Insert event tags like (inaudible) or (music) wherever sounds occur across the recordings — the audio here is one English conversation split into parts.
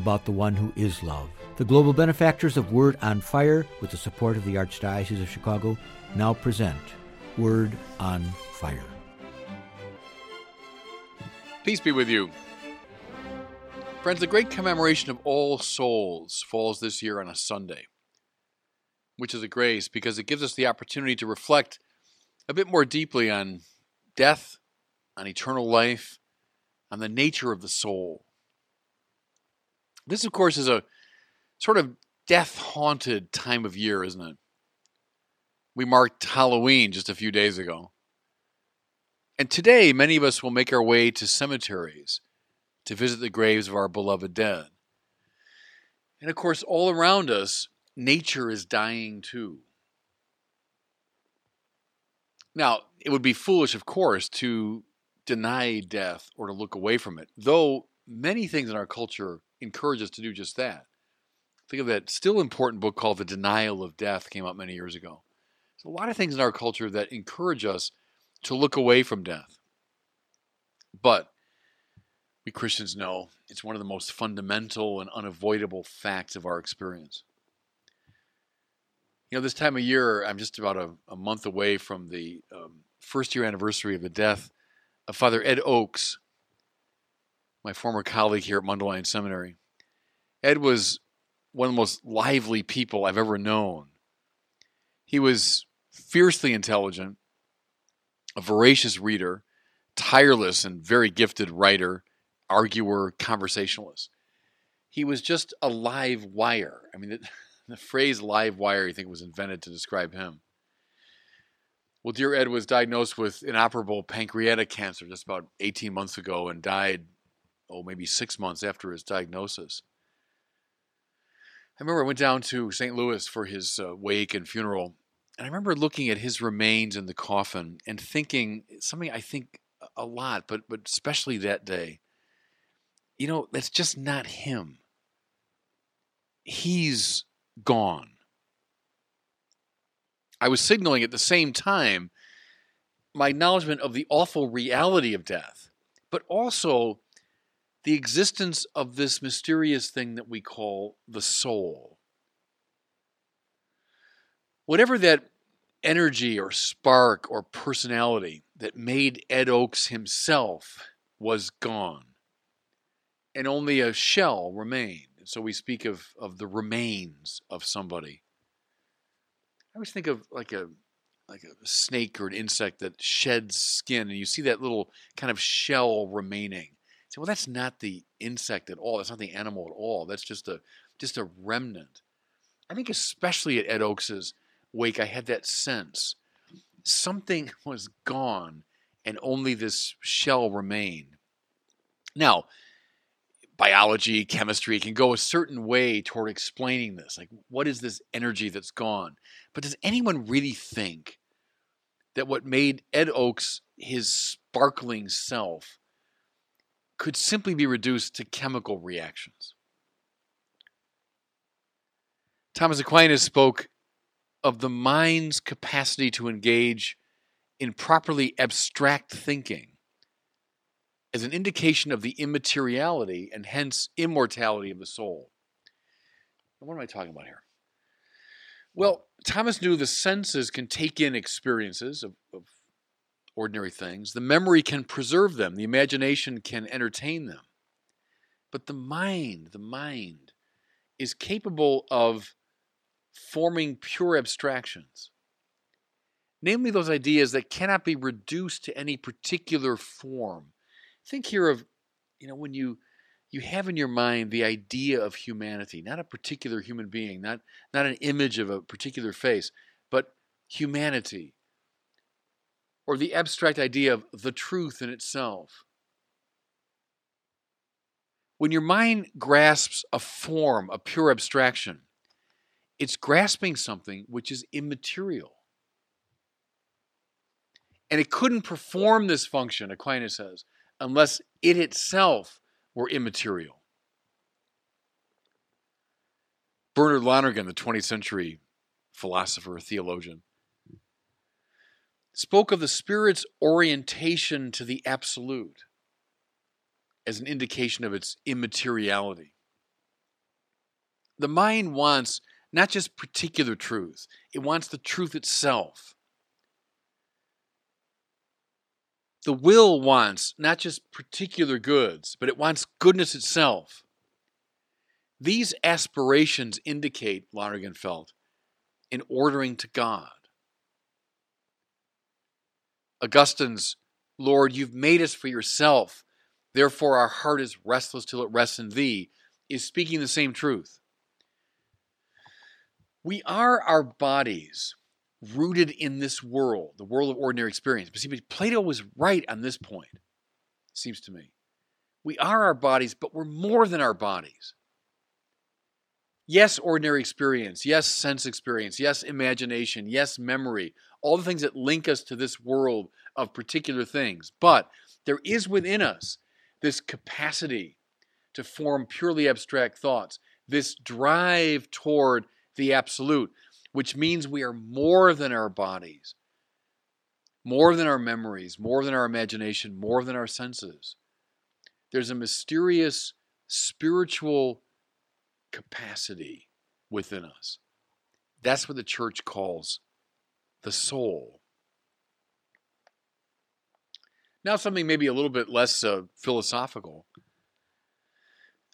about the one who is love. The global benefactors of Word on Fire, with the support of the Archdiocese of Chicago, now present Word on Fire. Peace be with you. Friends, the great commemoration of All Souls falls this year on a Sunday, which is a grace because it gives us the opportunity to reflect a bit more deeply on death, on eternal life, on the nature of the soul. This, of course, is a sort of death haunted time of year, isn't it? We marked Halloween just a few days ago. And today, many of us will make our way to cemeteries to visit the graves of our beloved dead. And of course, all around us, nature is dying too. Now, it would be foolish, of course, to deny death or to look away from it, though many things in our culture encourage us to do just that. Think of that still important book called The Denial of Death, came out many years ago. There's a lot of things in our culture that encourage us to look away from death. But we Christians know it's one of the most fundamental and unavoidable facts of our experience. You know, this time of year, I'm just about a, a month away from the um, first year anniversary of the death of Father Ed Oakes, my former colleague here at Mundelein Seminary. Ed was one of the most lively people I've ever known. He was fiercely intelligent, a voracious reader, tireless and very gifted writer, arguer, conversationalist. He was just a live wire. I mean, the, (laughs) the phrase live wire, I think, was invented to describe him. Well, dear Ed was diagnosed with inoperable pancreatic cancer just about 18 months ago and died, oh, maybe six months after his diagnosis. I remember I went down to St. Louis for his uh, wake and funeral, and I remember looking at his remains in the coffin and thinking something I think a lot, but but especially that day. You know, that's just not him. He's gone. I was signaling at the same time my acknowledgement of the awful reality of death, but also the existence of this mysterious thing that we call the soul. Whatever that energy or spark or personality that made Ed Oakes himself was gone, and only a shell remained. So we speak of, of the remains of somebody. I always think of like a like a snake or an insect that sheds skin, and you see that little kind of shell remaining. Say, well, that's not the insect at all. That's not the animal at all. That's just a just a remnant. I think especially at Ed Oakes's wake, I had that sense something (laughs) was gone, and only this shell remained. Now, biology, chemistry can go a certain way toward explaining this. Like, what is this energy that's gone? But does anyone really think that what made Ed Oakes his sparkling self could simply be reduced to chemical reactions? Thomas Aquinas spoke of the mind's capacity to engage in properly abstract thinking as an indication of the immateriality and hence immortality of the soul. what am I talking about here? Well, Thomas knew the senses can take in experiences of, of ordinary things, the memory can preserve them, the imagination can entertain them. But the mind, the mind, is capable of forming pure abstractions. Namely those ideas that cannot be reduced to any particular form. Think here of you know when you you have in your mind the idea of humanity not a particular human being not not an image of a particular face but humanity or the abstract idea of the truth in itself When your mind grasps a form, a pure abstraction, it's grasping something which is immaterial. And it couldn't perform this function, Aquinas says, unless it itself were immaterial. Bernard Lonergan, the 20th century philosopher, theologian, spoke of the Spirit's orientation to the absolute as an indication of its immateriality. The mind wants not just particular truth, it wants the truth itself. The will wants not just particular goods, but it wants goodness itself. These aspirations indicate, Lonergan felt, an ordering to God. Augustine's, Lord, you've made us for yourself, therefore our heart is restless till it rests in thee, is speaking the same truth. We are our bodies rooted in this world, the world of ordinary experience. But see, Plato was right on this point, seems to me. We are our bodies, but we're more than our bodies. Yes, ordinary experience. Yes, sense experience. Yes, imagination. Yes, memory. All the things that link us to this world of particular things. But there is within us this capacity to form purely abstract thoughts, this drive toward the absolute, which means we are more than our bodies, more than our memories, more than our imagination, more than our senses. There's a mysterious spiritual capacity within us. That's what the church calls the soul. Now, something maybe a little bit less uh, philosophical.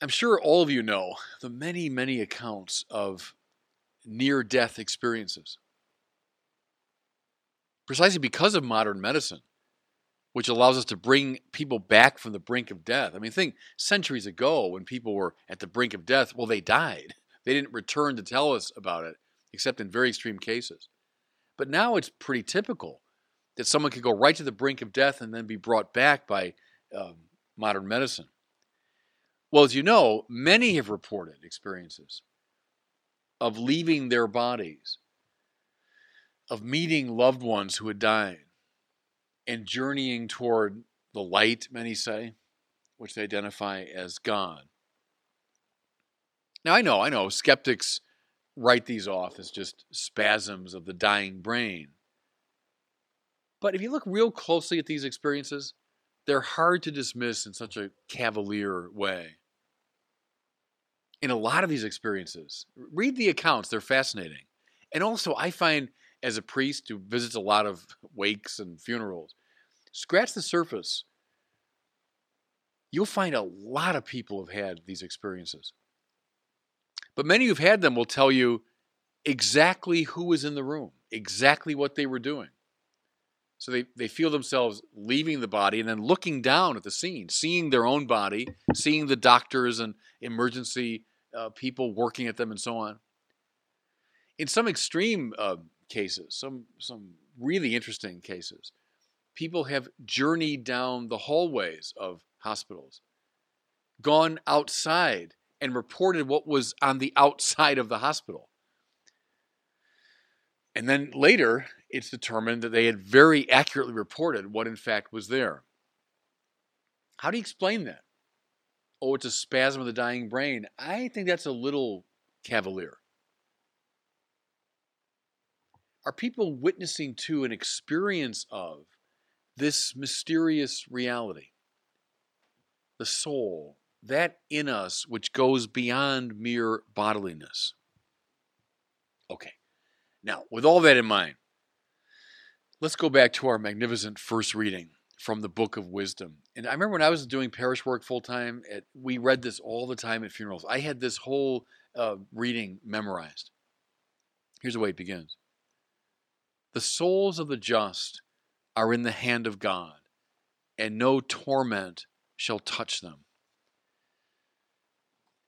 I'm sure all of you know the many, many accounts of near death experiences. Precisely because of modern medicine, which allows us to bring people back from the brink of death. I mean, think centuries ago when people were at the brink of death, well, they died. (laughs) They didn't return to tell us about it, except in very extreme cases. But now it's pretty typical that someone could go right to the brink of death and then be brought back by um, modern medicine. Well, as you know, many have reported experiences of leaving their bodies, of meeting loved ones who had died, and journeying toward the light, many say, which they identify as God. Now, I know, I know, skeptics write these off as just spasms of the dying brain. But if you look real closely at these experiences, they're hard to dismiss in such a cavalier way in a lot of these experiences. Read the accounts, they're fascinating. And also, I find as a priest who visits a lot of wakes and funerals, scratch the surface. You'll find a lot of people have had these experiences. But many who've had them will tell you exactly who was in the room, exactly what they were doing. So they, they feel themselves leaving the body and then looking down at the scene, seeing their own body, seeing the doctors and emergency uh, people working at them, and so on. In some extreme uh, cases, some some really interesting cases, people have journeyed down the hallways of hospitals, gone outside and reported what was on the outside of the hospital. And then later, it's determined that they had very accurately reported what in fact was there. How do you explain that? Oh, it's a spasm of the dying brain. I think that's a little cavalier. Are people witnessing to an experience of this mysterious reality? The soul, that in us which goes beyond mere bodiliness. Okay, now with all that in mind, let's go back to our magnificent first reading from the Book of Wisdom. And I remember when I was doing parish work full time, we read this all the time at funerals. I had this whole uh, reading memorized. Here's the way it begins The souls of the just are in the hand of God, and no torment shall touch them.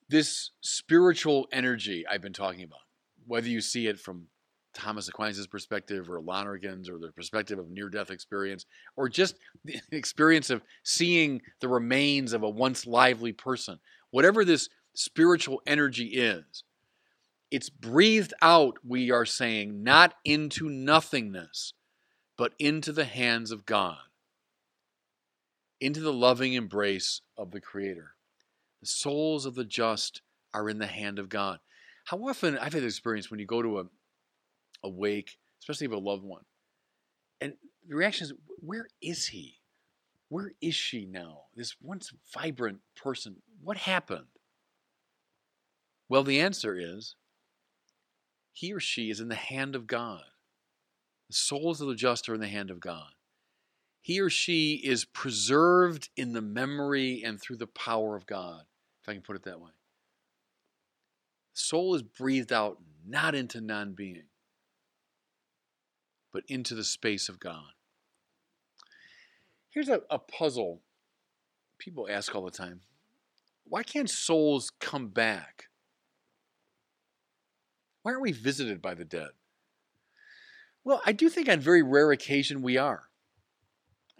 This spiritual energy I've been talking about, whether you see it from Thomas Aquinas' perspective or Lonergan's or the perspective of near death experience, or just the (laughs) experience of seeing the remains of a once lively person, whatever this spiritual energy is, it's breathed out, we are saying, not into nothingness, but into the hands of God, into the loving embrace of the Creator. The souls of the just are in the hand of God. How often I've had this experience when you go to a, a wake, especially of a loved one, and the reaction is, Where is he? Where is she now? This once vibrant person. What happened? Well, the answer is he or she is in the hand of God. The souls of the just are in the hand of God. He or she is preserved in the memory and through the power of God, if I can put it that way. The soul is breathed out not into non being, but into the space of God. Here's a, a puzzle people ask all the time why can't souls come back? Why aren't we visited by the dead? Well, I do think on very rare occasion we are.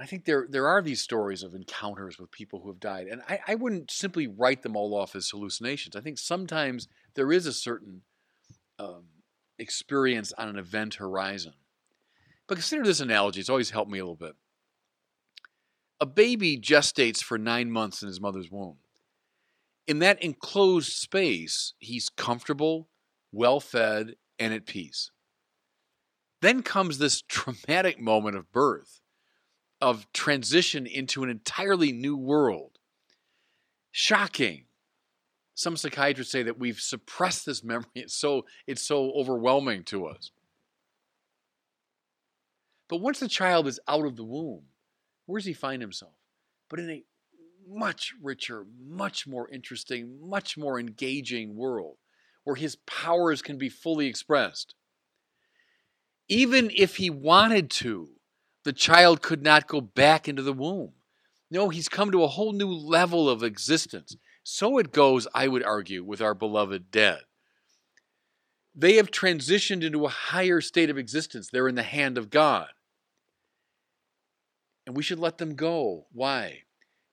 I think there there are these stories of encounters with people who have died, and I, I wouldn't simply write them all off as hallucinations. I think sometimes there is a certain um, experience on an event horizon. But consider this analogy; it's always helped me a little bit. A baby gestates for nine months in his mother's womb. In that enclosed space, he's comfortable, well fed, and at peace. Then comes this (laughs) traumatic moment of birth, of transition into an entirely new world. Shocking. Some psychiatrists say that we've suppressed this (laughs) memory. It's so, it's so overwhelming to us. But once the child is out of the womb, where does he find himself? But in a much richer, much more interesting, much more engaging world where his powers can be fully expressed. Even if he wanted to, the child could not go back into the womb. No, he's come to a whole new level of existence. So it goes, I would argue, with our beloved dead. They have transitioned into a higher state of existence. They're in the hand of God. And we should let them go. Why?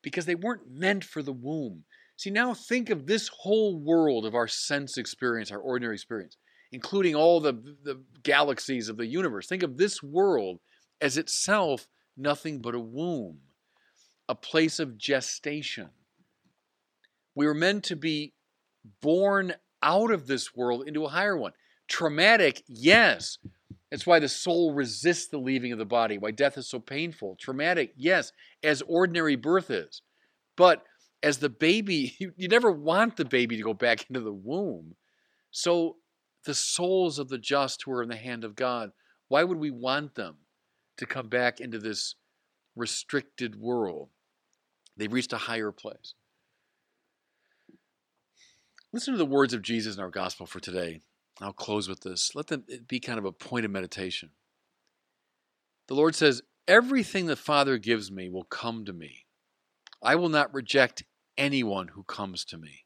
Because they weren't meant for the womb. See, now think of this whole world of our sense experience, our ordinary experience, including all the, the galaxies of the universe. Think of this world as itself nothing but a womb, a place of gestation. We were meant to be born out of this world into a higher one. Traumatic, yes. That's why the soul resists the leaving of the body, why death is so painful. Traumatic, yes, as ordinary birth is. But as the baby, (laughs) you, you never want the baby to go back into the womb. So the souls of the just who are in the hand of God, why would we want them to come back into this restricted world? They've reached a higher place. Listen to the words of Jesus in our gospel for today. I'll close with this. Let them be kind of a point of meditation. The Lord says, Everything the Father gives me will come to me. I will not reject anyone who comes to me.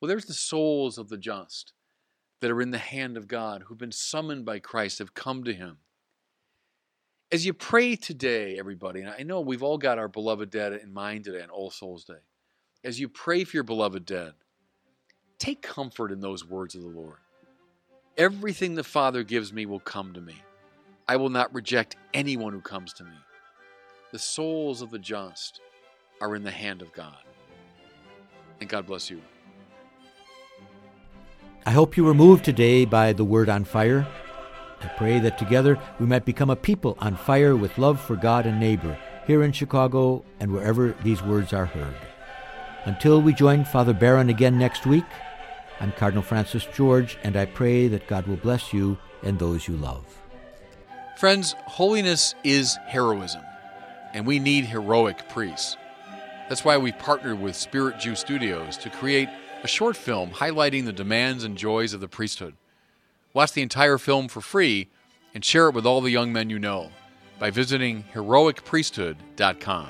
Well, there's the souls of the just that are in the hand of God, who've been summoned by Christ, have come to Him. As you pray today, everybody, and I know we've all got our beloved dead in mind today on All Souls Day. As you pray for your beloved dead, take comfort in those words of the Lord. Everything the Father gives me will come to me. I will not reject anyone who comes to me. The souls of the just are in the hand of God. And God bless you. I hope you were moved today by the word on fire. I pray that together we might become a people on fire with love for God and neighbor here in Chicago and wherever these words are heard. Until we join Father Barron again next week, I'm Cardinal Francis George, and I pray that God will bless you and those you love. Friends, holiness is heroism, and we need heroic priests. That's why we partnered with Spirit Juice Studios to create a short film highlighting the demands and joys of the priesthood. Watch the entire film for free and share it with all the young men you know by visiting heroicpriesthood.com.